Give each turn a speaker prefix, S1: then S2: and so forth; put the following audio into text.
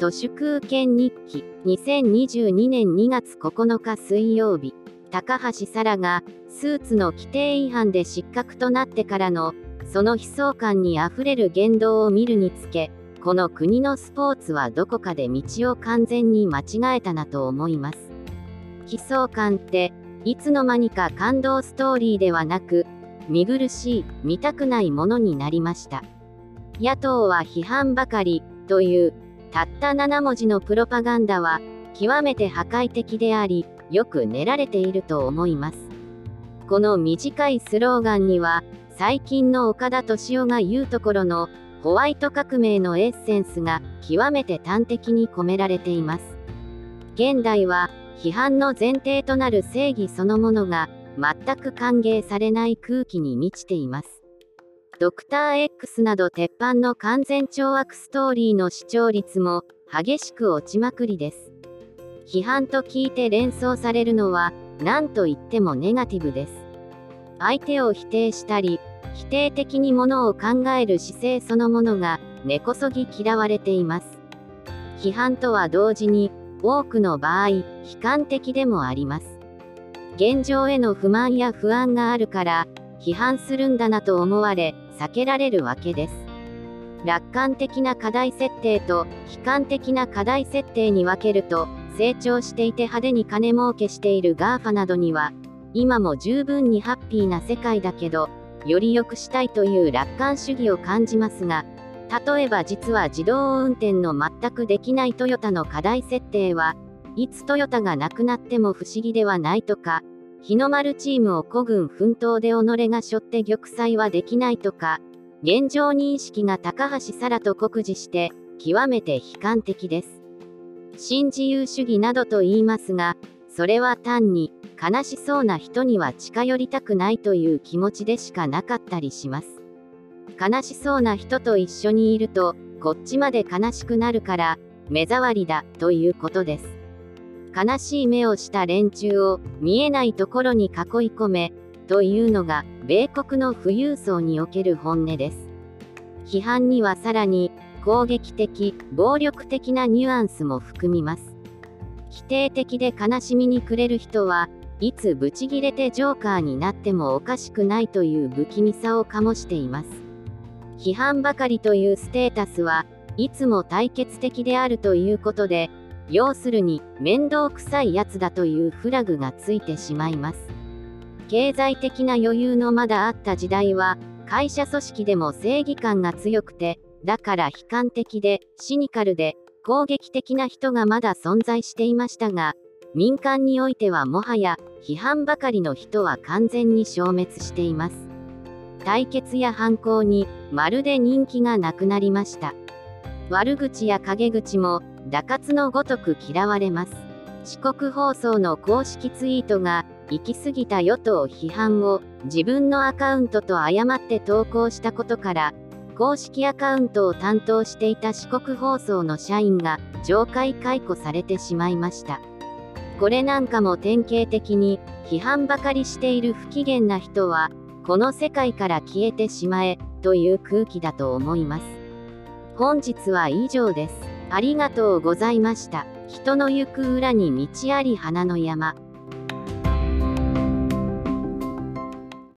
S1: 都市空権日記2022年2月9日水曜日。高橋沙羅がスーツの規定違反で失格となってからのその悲壮感にあふれる言動を見るにつけこの国のスポーツはどこかで道を完全に間違えたなと思います。悲壮感っていつの間にか感動ストーリーではなく見苦しい見たくないものになりました。野党は批判ばかりというたった7文字のプロパガンダは極めて破壊的でありよく練られていると思います。この短いスローガンには最近の岡田敏夫が言うところのホワイト革命のエッセンスが極めて端的に込められています。現代は批判の前提となる正義そのものが全く歓迎されない空気に満ちています。ドクター X など鉄板の完全懲悪ストーリーの視聴率も激しく落ちまくりです。批判と聞いて連想されるのは何と言ってもネガティブです。相手を否定したり、否定的にものを考える姿勢そのものが根こそぎ嫌われています。批判とは同時に多くの場合、悲観的でもあります。現状への不満や不安があるから批判するんだなと思われ避けられるわけです。楽観的な課題設定と悲観的な課題設定に分けると成長していて派手に金儲けしている GAFA などには今も十分にハッピーな世界だけどより良くしたいという楽観主義を感じますが例えば実は自動運転の全くできないトヨタの課題設定はいつトヨタがなくなっても不思議ではないとか日の丸チームを孤軍奮闘で己が背負って玉砕はできないとか、現状認識が高橋沙羅と酷似して、極めて悲観的です。新自由主義などと言いますが、それは単に、悲しそうな人には近寄りたくないという気持ちでしかなかったりします。悲しそうな人と一緒にいると、こっちまで悲しくなるから、目障りだ、ということです。悲しい目をした連中を見えないところに囲い込め、というのが米国の富裕層における本音です。批判にはさらに攻撃的、暴力的なニュアンスも含みます。否定的で悲しみに暮れる人はいつブチギレてジョーカーになってもおかしくないという不気味さを醸しています。批判ばかりというステータスはいつも対決的であるということで、要するに面倒くさいやつだというフラグがついてしまいます。経済的な余裕のまだあった時代は会社組織でも正義感が強くてだから悲観的でシニカルで攻撃的な人がまだ存在していましたが民間においてはもはや批判ばかりの人は完全に消滅しています。対決や犯行にまるで人気がなくなりました。悪口や陰口も打活のごとく嫌われます。四国放送の公式ツイートが、行き過ぎた与党批判を自分のアカウントと誤って投稿したことから、公式アカウントを担当していた四国放送の社員が懲戒解雇されてしまいました。これなんかも典型的に批判ばかりしている不機嫌な人はこの世界から消えてしまえという空気だと思います。本日は以上です。ありがとうございました。人の行く裏に道あり花の山。